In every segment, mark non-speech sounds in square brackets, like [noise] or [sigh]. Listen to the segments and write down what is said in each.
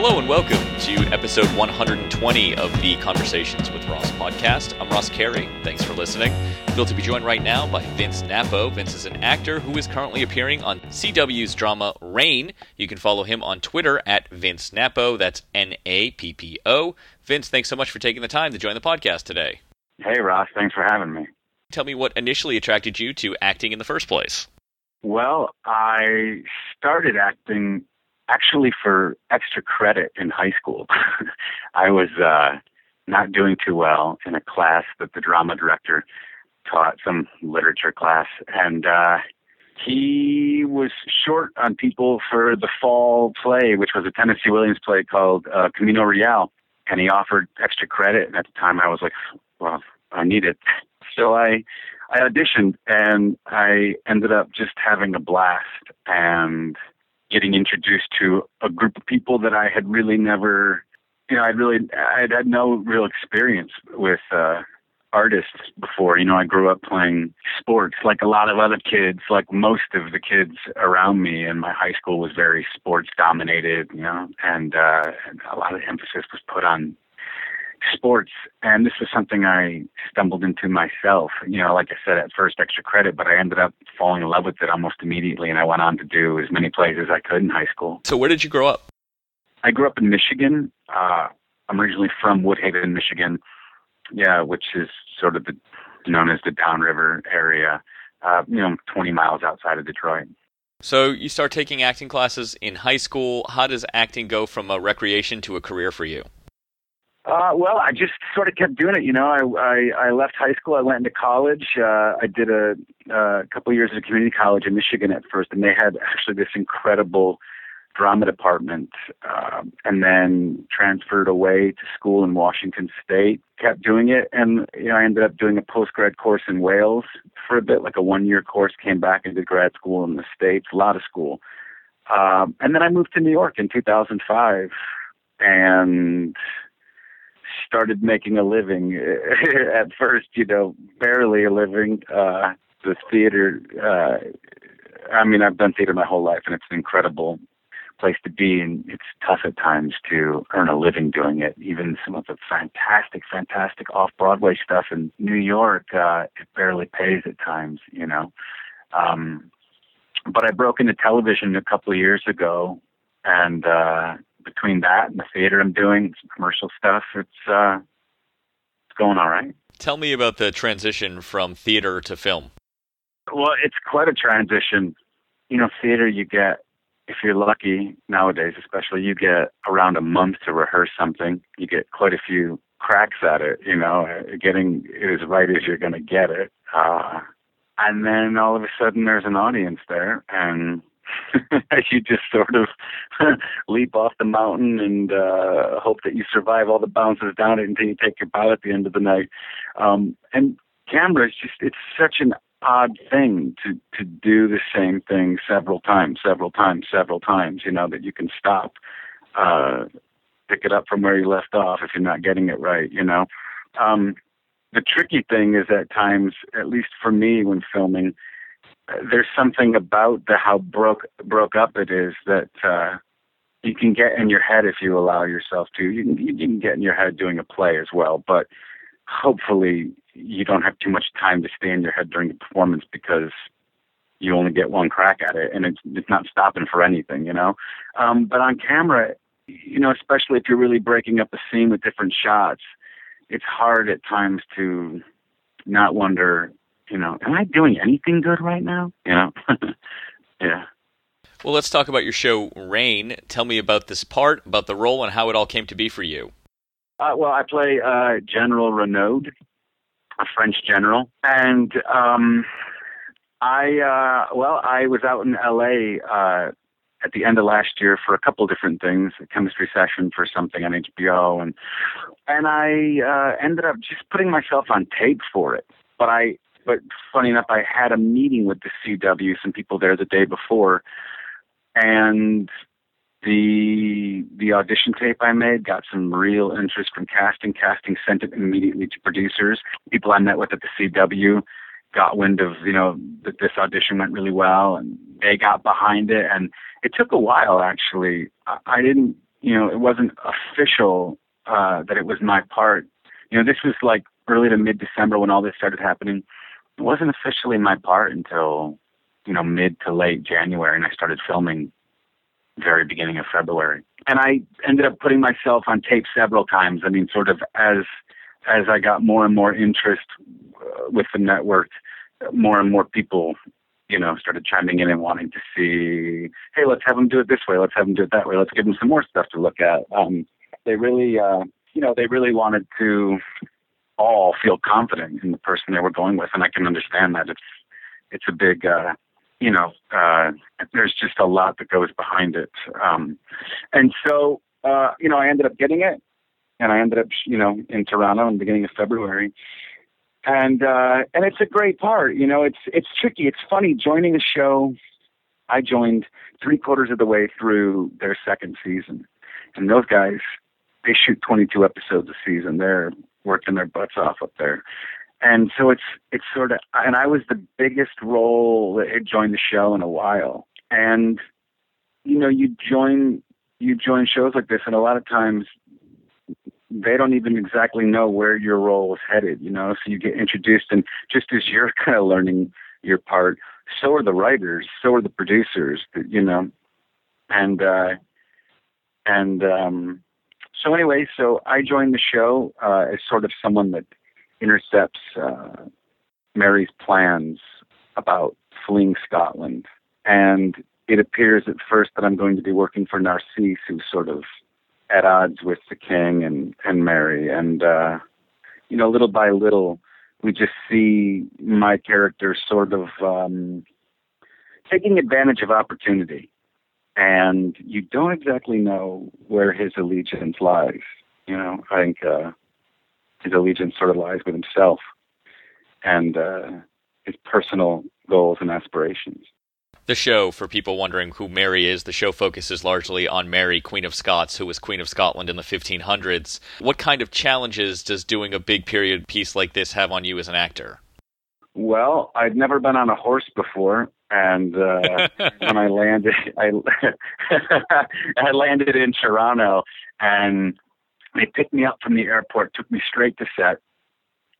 Hello and welcome to episode 120 of the Conversations with Ross podcast. I'm Ross Carey. Thanks for listening. Thrilled to be joined right now by Vince Nappo. Vince is an actor who is currently appearing on CW's drama Reign. You can follow him on Twitter at Vince Nappo. That's N A P P O. Vince, thanks so much for taking the time to join the podcast today. Hey, Ross. Thanks for having me. Tell me what initially attracted you to acting in the first place. Well, I started acting actually for extra credit in high school. [laughs] I was uh, not doing too well in a class that the drama director taught, some literature class, and uh, he was short on people for the fall play, which was a Tennessee Williams play called uh, Camino Real, and he offered extra credit. And at the time, I was like, "Well, I need it." So I I auditioned, and I ended up just having a blast and getting introduced to a group of people that I had really never, you know, I'd really, I'd had no real experience with uh, artists before. You know, I grew up playing sports like a lot of other kids, like most of the kids around me, and my high school was very sports dominated, you know, and, uh, and a lot of emphasis was put on sports and this was something I stumbled into myself. You know, like I said at first extra credit, but I ended up falling in love with it almost immediately and I went on to do as many plays as I could in high school. So where did you grow up? I grew up in Michigan. Uh I'm originally from Woodhaven, Michigan. Yeah, which is sort of the known as the downriver area. Uh, you know, 20 miles outside of Detroit. So you start taking acting classes in high school. How does acting go from a recreation to a career for you? Uh, well, I just sort of kept doing it. You know, I I, I left high school. I went into college. Uh, I did a, a couple of years at a community college in Michigan at first, and they had actually this incredible drama department. Um, and then transferred away to school in Washington State. Kept doing it, and you know, I ended up doing a post grad course in Wales for a bit, like a one year course. Came back did grad school in the States, a lot of school. Um, and then I moved to New York in 2005, and started making a living. [laughs] At first, you know, barely a living. Uh, the theater, uh, I mean, I've done theater my whole life, and it's an incredible place to be, and it's tough at times to earn a living doing it. Even some of the fantastic, fantastic off-Broadway stuff in New York, uh, it barely pays at times, you know. Um, but I broke into television a couple of years ago, and uh, between that and the theater I'm doing, some commercial stuff, it's uh, it's going all right. Tell me about the transition from theater to film. Well, it's quite a transition. You know, theater you get if you're lucky nowadays, especially you get around a month to rehearse something. You get quite a few cracks at it. You know, getting it as right as you're going to get it. Uh, and then all of a sudden there's an audience there and [laughs] you just sort of [laughs] leap off the mountain and uh, hope that you survive all the bounces down it until you take your bow at the end of the night. Um, and camera is just, it's such an odd thing to, to do the same thing several times, several times, several times, you know, that you can stop, uh, pick it up from where you left off if you're not getting it right, you know. Um, the tricky thing is at times, at least for me when filming, there's something about the how broke broke up it is that uh, you can get in your head if you allow yourself to. You can, you can get in your head doing a play as well, but hopefully you don't have too much time to stay in your head during the performance because you only get one crack at it, and it's it's not stopping for anything, you know. Um, but on camera, you know, especially if you're really breaking up a scene with different shots, it's hard at times to not wonder you know, am I doing anything good right now? You know, [laughs] yeah. Well, let's talk about your show, Reign. Tell me about this part, about the role, and how it all came to be for you. Uh, well, I play uh, General Renaud, a French general, and um, I uh, well, I was out in L.A. Uh, at the end of last year for a couple different things, a chemistry session for something on HBO, and and I uh, ended up just putting myself on tape for it. But I but funny enough, I had a meeting with the CW, some people there the day before, and the the audition tape I made got some real interest from casting. Casting sent it immediately to producers. People I met with at the CW got wind of you know that this audition went really well, and they got behind it. And it took a while actually. I, I didn't you know, it wasn't official uh, that it was my part. You know, this was like early to mid December when all this started happening. It wasn't officially my part until you know mid to late January, and I started filming very beginning of February. And I ended up putting myself on tape several times. I mean, sort of as as I got more and more interest uh, with the network, more and more people, you know, started chiming in and wanting to see, hey, let's have them do it this way, let's have them do it that way, let's give them some more stuff to look at. Um, they really, uh, you know, they really wanted to all feel confident in the person they were going with, and I can understand that. It's it's a big, uh, you know, uh, there's just a lot that goes behind it, um, and so uh, you know, I ended up getting it, and I ended up, you know, in Toronto in the beginning of February. And uh, and it's a great part, you know. It's it's tricky. It's funny joining a show. I joined three quarters of the way through their second season, and those guys they shoot 22 episodes a season. They're working their butts off up there, and so it's it's sort of. And I was the biggest role that had joined the show in a while, and you know, you join you join shows like this, and a lot of times they don't even exactly know where your role is headed, you know. So you get introduced, and just as you're [laughs] kind of learning your part, so are the writers, so are the producers, you know, and uh, and um, so anyway, so I joined the show uh, as sort of someone that intercepts uh, Mary's plans about fleeing Scotland, and it appears at first that I'm going to be working for Narcisse, who's sort of at odds with the king and and Mary, and uh, you know, little by little, we just see my character sort of um, taking advantage of opportunity, and you don't exactly know where his allegiance lies. You know, I think uh, his allegiance sort of lies with himself and uh, his personal goals and aspirations the show, for people wondering who Mary is, the show focuses largely on Mary, Queen of Scots, who was Queen of Scotland in the 1500s. What kind of challenges does doing a big period piece like this have on you as an actor? Well, I'd never been on a horse before, and uh, [laughs] when I landed, I [laughs] I landed in Toronto, and they picked me up from the airport, took me straight to set,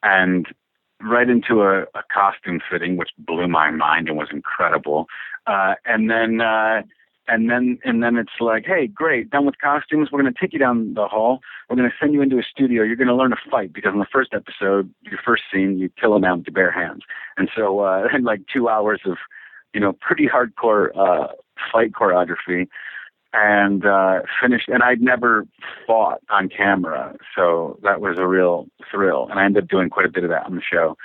and right into a, a costume fitting, which blew my mind and was incredible. Uh, and then, uh, and then, and then it's like, hey, great, done with costumes. We're going to take you down the hall. We're going to send you into a studio. You're going to learn to fight because in the first episode, your first scene, you kill a man with your bare hands. And so, uh, [laughs] and like two hours of, you know, pretty hardcore uh, fight choreography and uh, finished. And I'd never fought on camera, so that was a real thrill. And I ended up doing quite a bit of that on the show.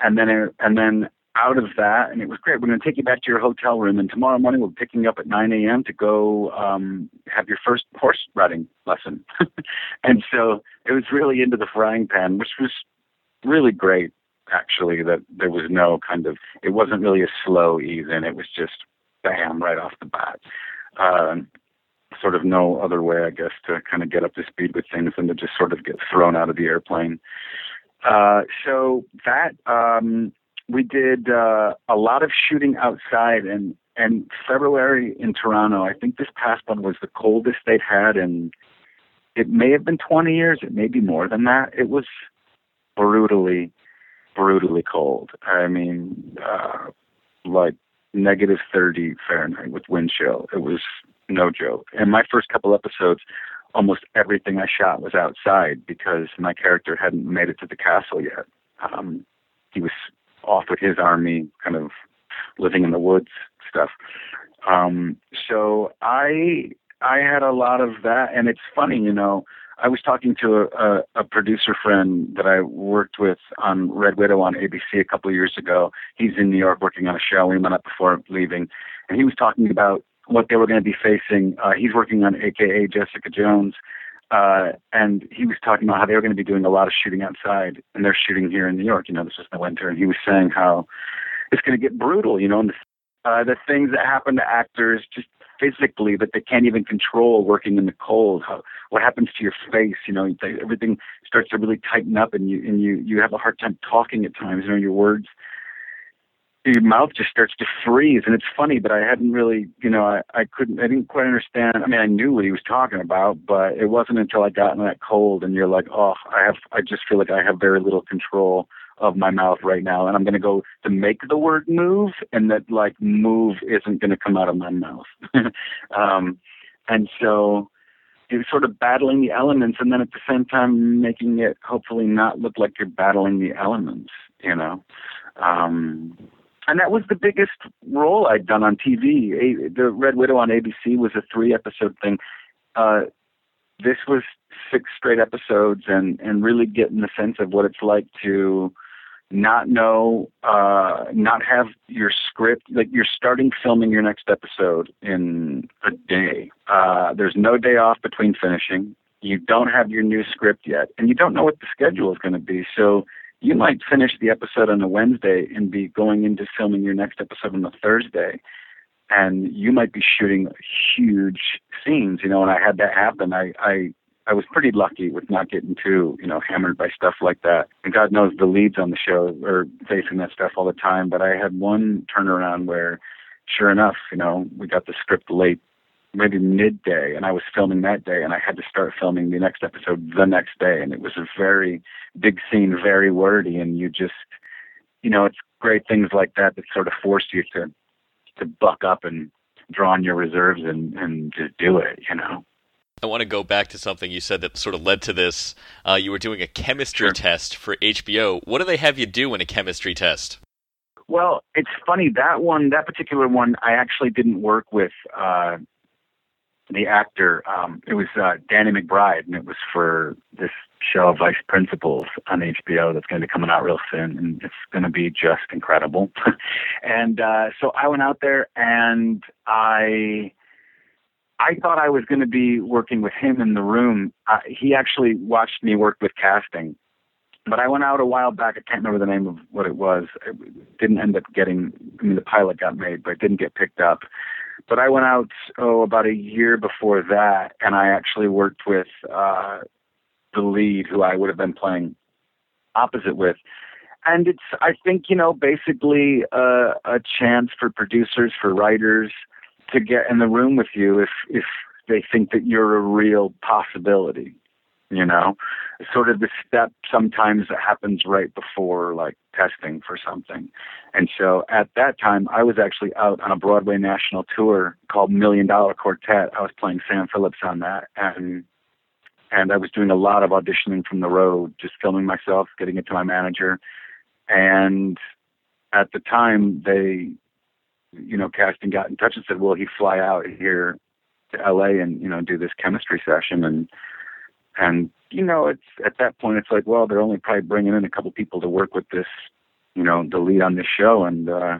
And then, it, and then out of that, and it was great. We're going to take you back to your hotel room, and tomorrow morning we're picking you up at 9 a.m. to go um, have your first horse riding lesson. [laughs] and so it was really into the frying pan, which was really great. Actually, that there was no kind of, it wasn't really a slow ease in. It was just bam right off the bat. Um, sort of no other way, I guess, to kind of get up to speed with things than to just sort of get thrown out of the airplane. Uh, so that um, we did uh, a lot of shooting outside, and and February in Toronto. I think this past one was the coldest they'd had, and it may have been 20 years. It may be more than that. It was brutally, brutally cold. I mean, uh, like negative 30 Fahrenheit with wind chill. It was no joke. And my first couple episodes, almost everything I shot was outside because my character hadn't made it to the castle yet. Um, he was off with his army, kind of living in the woods stuff. Um, so I I had a lot of that, and it's funny, you know. I was talking to a, a, a producer friend that I worked with on Red Widow on ABC a couple of years ago. He's in New York working on a show. We met up before leaving, and he was talking about what they were going to be facing. Uh, he's working on AKA Jessica Jones, uh, and he was talking about how they were going to be doing a lot of shooting outside, and they're shooting here in New York. You know, this is the winter, and he was saying how it's going to get brutal. You know, and the, uh, the things that happen to actors just physically that they can't even control working in the cold. How, what happens to your face? You know, they, everything starts to really tighten up, and you and you you have a hard time talking at times. You know, your words your mouth just starts to freeze. And it's funny but i hadn't really you know i i couldn't i didn't quite understand. I mean i knew what he was talking about but it wasn't until i got in that cold and you're like oh i have i just feel like i have very little control of my mouth right now. And i'm going to go to make the word move and that like move isn't going to come out of my mouth. [laughs] Um and so you're sort of battling the elements and then at the same time making it hopefully not look like you're battling the elements you know? Um and that was the biggest role I'd done on TV. A, the Red Widow on ABC was a three episode thing. Uh, this was six straight episodes, and and really getting the sense of what it's like to not know, uh, not have your script. Like you're starting filming your next episode in a day. Uh, there's no day off between finishing. You don't have your new script yet, and you don't know what the schedule is going to be. So you might finish the episode on a Wednesday and be going into filming your next episode on a Thursday. And you might be shooting huge scenes, you know, and I had that happen. I, I, I was pretty lucky with not getting too, you know, hammered by stuff like that. And God knows the leads on the show are facing that stuff all the time. But I had one turnaround where, sure enough, you know, we got the script late maybe midday and I was filming that day and I had to start filming the next episode the next day and it was a very big scene, very wordy and you just you know, it's great things like that that sort of force you to to buck up and draw on your reserves and, and just do it, you know. I want to go back to something you said that sort of led to this. Uh, you were doing a chemistry sure. test for HBO. What do they have you do in a chemistry test? Well, it's funny that one, that particular one, I actually didn't work with uh, the actor. Um, it was uh, Danny McBride, and it was for this show Vice Principals on HBO that's going to be coming out real soon, and it's going to be just incredible. [laughs] and uh, so I went out there, and I. I thought I was going to be working with him in the room. Uh, he actually watched me work with casting, but I went out a while back. I can't remember the name of what it was. It didn't end up getting. I mean, the pilot got made, but it didn't get picked up. But I went out oh about a year before that, and I actually worked with uh, the lead, who I would have been playing opposite with. And it's I think you know basically a, a chance for producers, for writers to get in the room with you if if they think that you're a real possibility you know? Sort of the step sometimes that happens right before like testing for something. And so at that time i was actually out on a broadway national tour called million dollar quartet. I was playing sam phillips on that and and i was doing a lot of auditioning from the road just filming myself getting it to my manager. And at the time they you know casting got in touch and said will he fly out here to la and you know do this chemistry session. And and you know it's at that point it's like well they're only probably bringing in a couple people to work with this you know the lead on this show and uh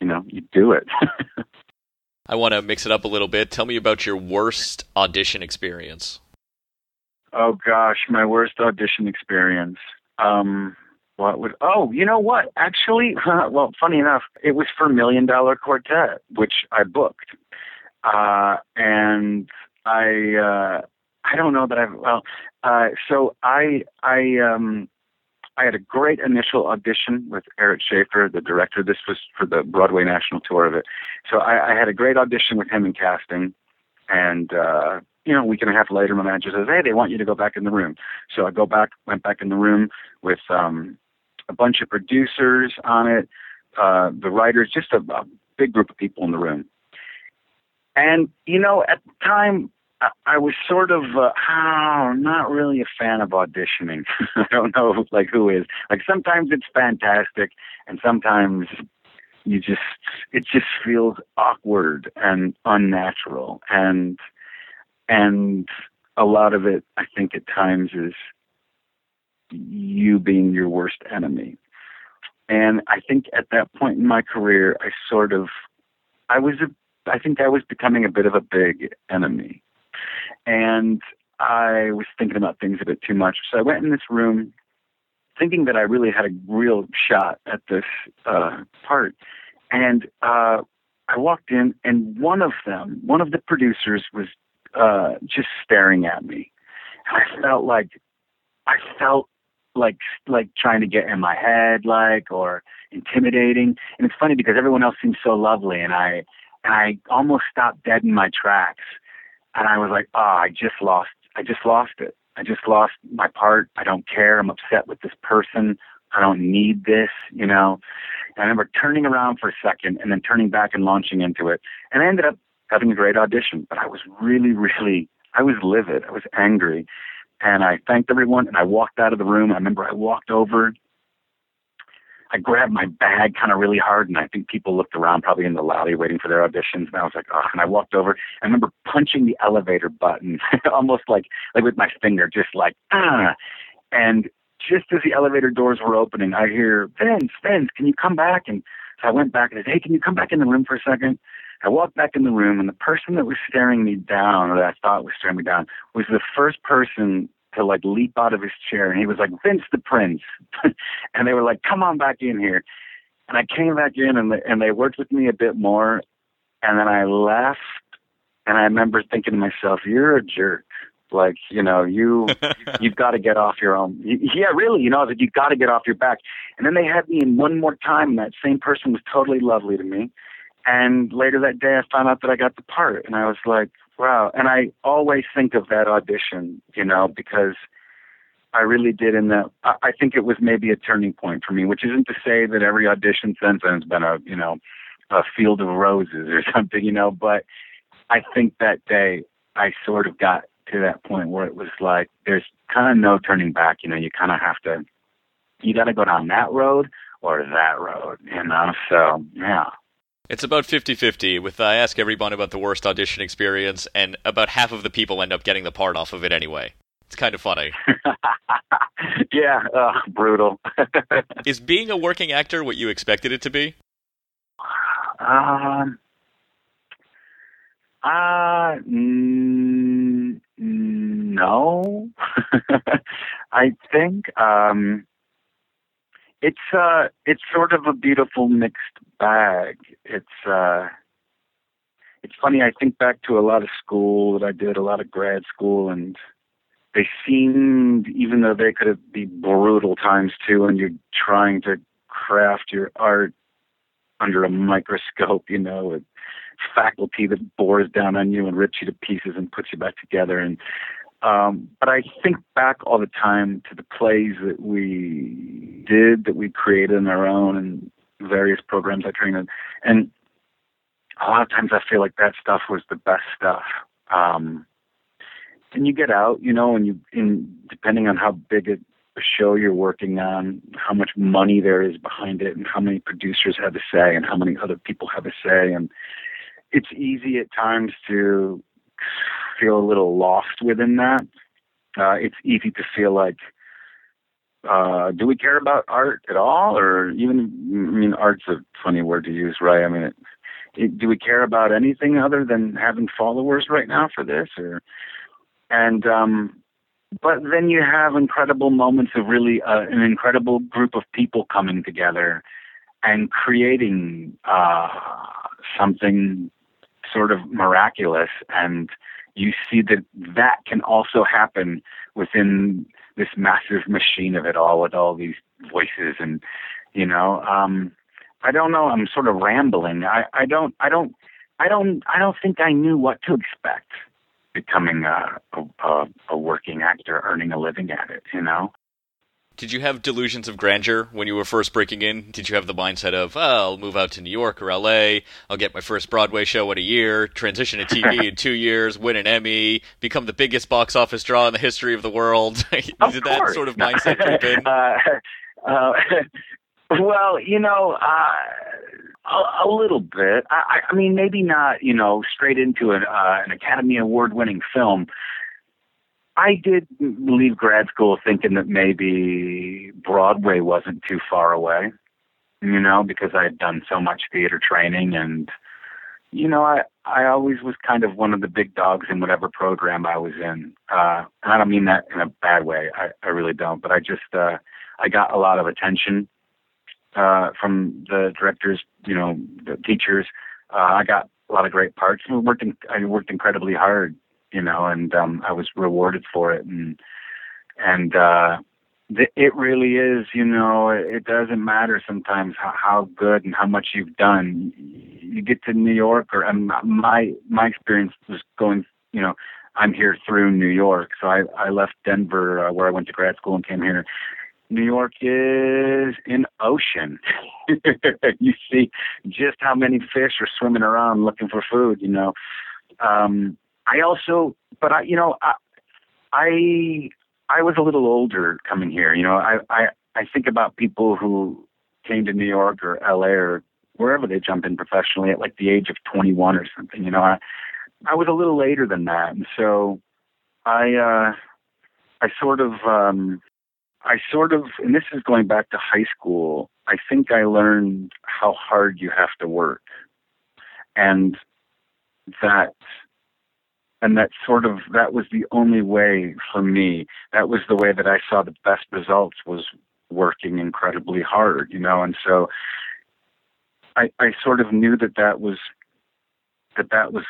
you know you do it. [laughs] I want to mix it up a little bit. Tell me about your worst audition experience. Oh gosh my worst audition experience. Um what would oh you know what? Actually [laughs] well funny enough it was for million dollar quartet which i booked. Uh and i uh I don't know that I've well. Uh, so I I um I had a great initial audition with Eric Schaeffer, the director. This was for the Broadway national tour of it. So I, I had a great audition with him in casting, and uh, you know, a week and a half later, my manager says, "Hey, they want you to go back in the room." So I go back, went back in the room with um, a bunch of producers on it, uh, the writers, just a, a big group of people in the room. And you know, at the time, I, was sort of uh, oh, not really a fan of auditioning. [laughs] I don't know like who is. Like sometimes it's fantastic, and sometimes you just it just feels awkward and unnatural, and and a lot of it I think at times is you being your worst enemy. And I think at that point in my career, I sort of, I was a, I think I was becoming a bit of a big enemy and I was thinking about things a bit too much. So I went in this room thinking that I really had a real shot at this uh, part. And uh, I walked in, and one of them, one of the producers, was uh, just staring at me. And I felt like, I felt like like trying to get in my head, like, or intimidating. And it's funny because everyone else seems so lovely, and I and I almost stopped dead in my tracks, and I was like, oh, I just lost, I just lost it. I just lost my part. I don't care. I'm upset with this person. I don't need this, you know. And I remember turning around for a second and then turning back and launching into it. And I ended up having a great audition, but I was really, really, I was livid. I was angry. And I thanked everyone and I walked out of the room. I remember I walked over I grabbed my bag kind of really hard, and I think people looked around, probably in the lobby, waiting for their auditions. And I was like, oh, and I walked over. I remember punching the elevator button, [laughs] almost like like with my finger, just like ah. And just as the elevator doors were opening, I hear Vince, Vince, can you come back? And so I went back and said, Hey, can you come back in the room for a second? I walked back in the room, and the person that was staring me down, or that I thought was staring me down, was the first person to like leap out of his chair and he was like Vince the Prince. [laughs] And they were like come on back in here. And I came back in and they, and they worked with me a bit more and then I left and I remember thinking to myself you're a jerk. Like you know you [laughs] you've got to get off your own. Yeah really you know that you've got to get off your back. And then they had me in one more time and that same person was totally lovely to me. And later that day I found out that I got the part and I was like Wow. And I always think of that audition, you know, because I really did in that. I think it was maybe a turning point for me, which isn't to say that every audition since then has been a, you know, a field of roses or [laughs] something, you know, but I think that day I sort of got to that point where it was like, there's kind of no turning back, you know, you kind of have to, you got to go down that road or that road, you know, so yeah. It's about 50 50 with I ask everyone about the worst audition experience, and about half of the people end up getting the part off of it anyway. It's kind of funny. [laughs] yeah, uh, brutal. [laughs] Is being a working actor what you expected it to be? Um, uh, mm, no. [laughs] I think um, it's uh, it's sort of a beautiful mixed bag. It's uh, it's funny. I think back to a lot of school that I did, a lot of grad school, and they seemed, even though they could be brutal times too, and you're trying to craft your art under a microscope, you know, with faculty that bores down on you and rips you to pieces and puts you back together. And um, but I think back all the time to the plays that we did, that we created on our own, and various programs I trained in, and a lot of times I feel like that stuff was the best stuff. Um, and you get out, you know, and you, in depending on how big a, a show you're working on, how much money there is behind it, and how many producers have a say, and how many other people have a say, and it's easy at times to feel a little lost within that. Uh, it's easy to feel like uh, do we care about art at all, or even? I mean, art's a funny word to use, right? I mean, it, it, do we care about anything other than having followers right now for this, or? And um, but then you have incredible moments of really uh, an incredible group of people coming together and creating uh, something sort of miraculous and you see that that can also happen within this massive machine of it all with all these voices and you know um i don't know. I'm sort of rambling. I i don't i don't i don't i don't think i knew what to expect becoming a a, a working actor earning a living at it you know did you have delusions of grandeur when you were first breaking in? Did you have the mindset of, oh, I'll move out to New York or LA, I'll get my first Broadway show in a year, transition to TV in [laughs] two years, win an Emmy, become the biggest box office draw in the history of the world? [laughs] Did that sort of mindset creep in? [laughs] Uh, uh, well, you know, uh, a, a, little bit. I, I mean, maybe not, you know, straight into an, uh, an Academy Award winning film I did leave grad school thinking that maybe Broadway wasn't too far away, you know, because I had done so much theater training and you know, I I always was kind of one of the big dogs in whatever program I was in. Uh and I don't mean that in a bad way. I I really don't, but I just uh I got a lot of attention uh from the directors, you know, the teachers. Uh I got a lot of great parts. I worked in, I worked incredibly hard you know, and um, I was rewarded for it, and and uh, it really is, you know, it doesn't matter sometimes how, how good and how much you've done. You get to New York, or um, my my experience was going, you know, I'm here through New York, so I I left Denver uh, where I went to grad school and came here. New York is an ocean. [laughs] you see just how many fish are swimming around looking for food. You know, um, I also, but I, you know, I, I I was a little older coming here. You know, I I I think about people who came to New York or LA or wherever they jump in professionally at like the age of 21 or something. You know, I I was a little later than that, and so I uh I sort of um I sort of and this is going back to high school. I think I learned how hard you have to work. And that and that sort of that was the only way for me that was the way that i saw the best results was working incredibly hard you know and so i i sort of knew that that was that that was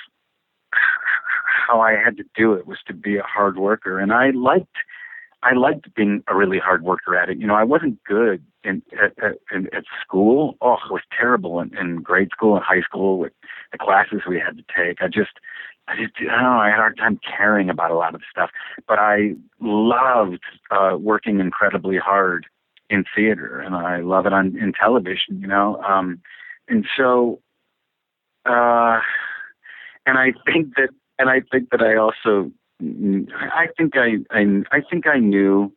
how i had to do it was to be a hard worker and i liked I liked being a really hard worker at it. You know, I wasn't good in at, at, at school. Oh, I was terrible in, in grade school and high school with the classes we had to take. I just, I just, I don't know, I had a hard time caring about a lot of stuff. But I loved uh, working incredibly hard in theater, and I love it on in television. You know, um, and so, uh, and I think that, and I think that I also I think I, I, I think I knew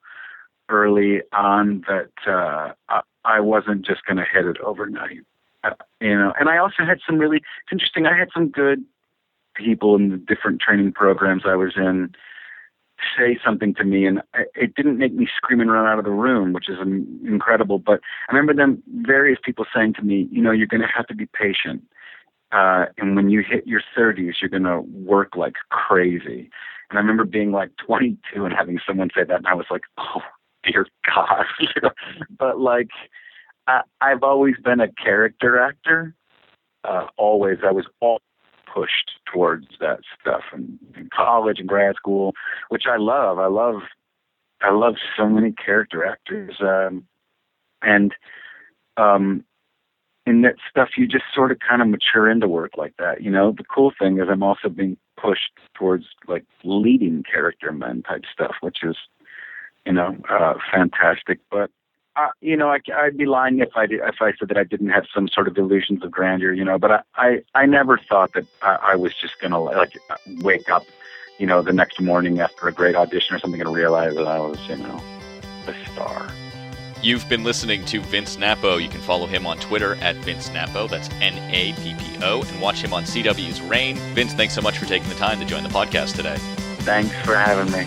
early on that uh, I, I wasn't just going to hit it overnight. Uh, you know, and I also had some really. It's interesting. I had some good people in the different training programs I was in say something to me, and it didn't make me scream and run out of the room, which is incredible. But I remember them, various people saying to me, you know, you're going to have to be patient. Uh, and when you hit your 30s, you're going to work like crazy. And I remember being like 22 and having someone say that, and I was like, oh, dear God. [laughs] but like, I, I've always been a character actor. Uh, always, I was all pushed towards that stuff in, in college and grad school, which I love. I love, I love so many character actors. Um, and um, in that stuff, you just sort of kind of mature into work like that. You know, the cool thing is I'm also being pushed towards like leading character men type stuff, which is, you know, uh, fantastic. But uh, you know, I, I'd be lying if I if I said that I didn't have some sort of illusions of grandeur. You know, but I I, I never thought that I, I was just gonna like wake up, you know, the next morning after a great audition or something and realize that I was, you know, a star. You've been listening to Vince Nappo. You can follow him on Twitter at Vince Nappo. That's N A P P O. And watch him on CW's Reign. Vince, thanks so much for taking the time to join the podcast today. Thanks for having me.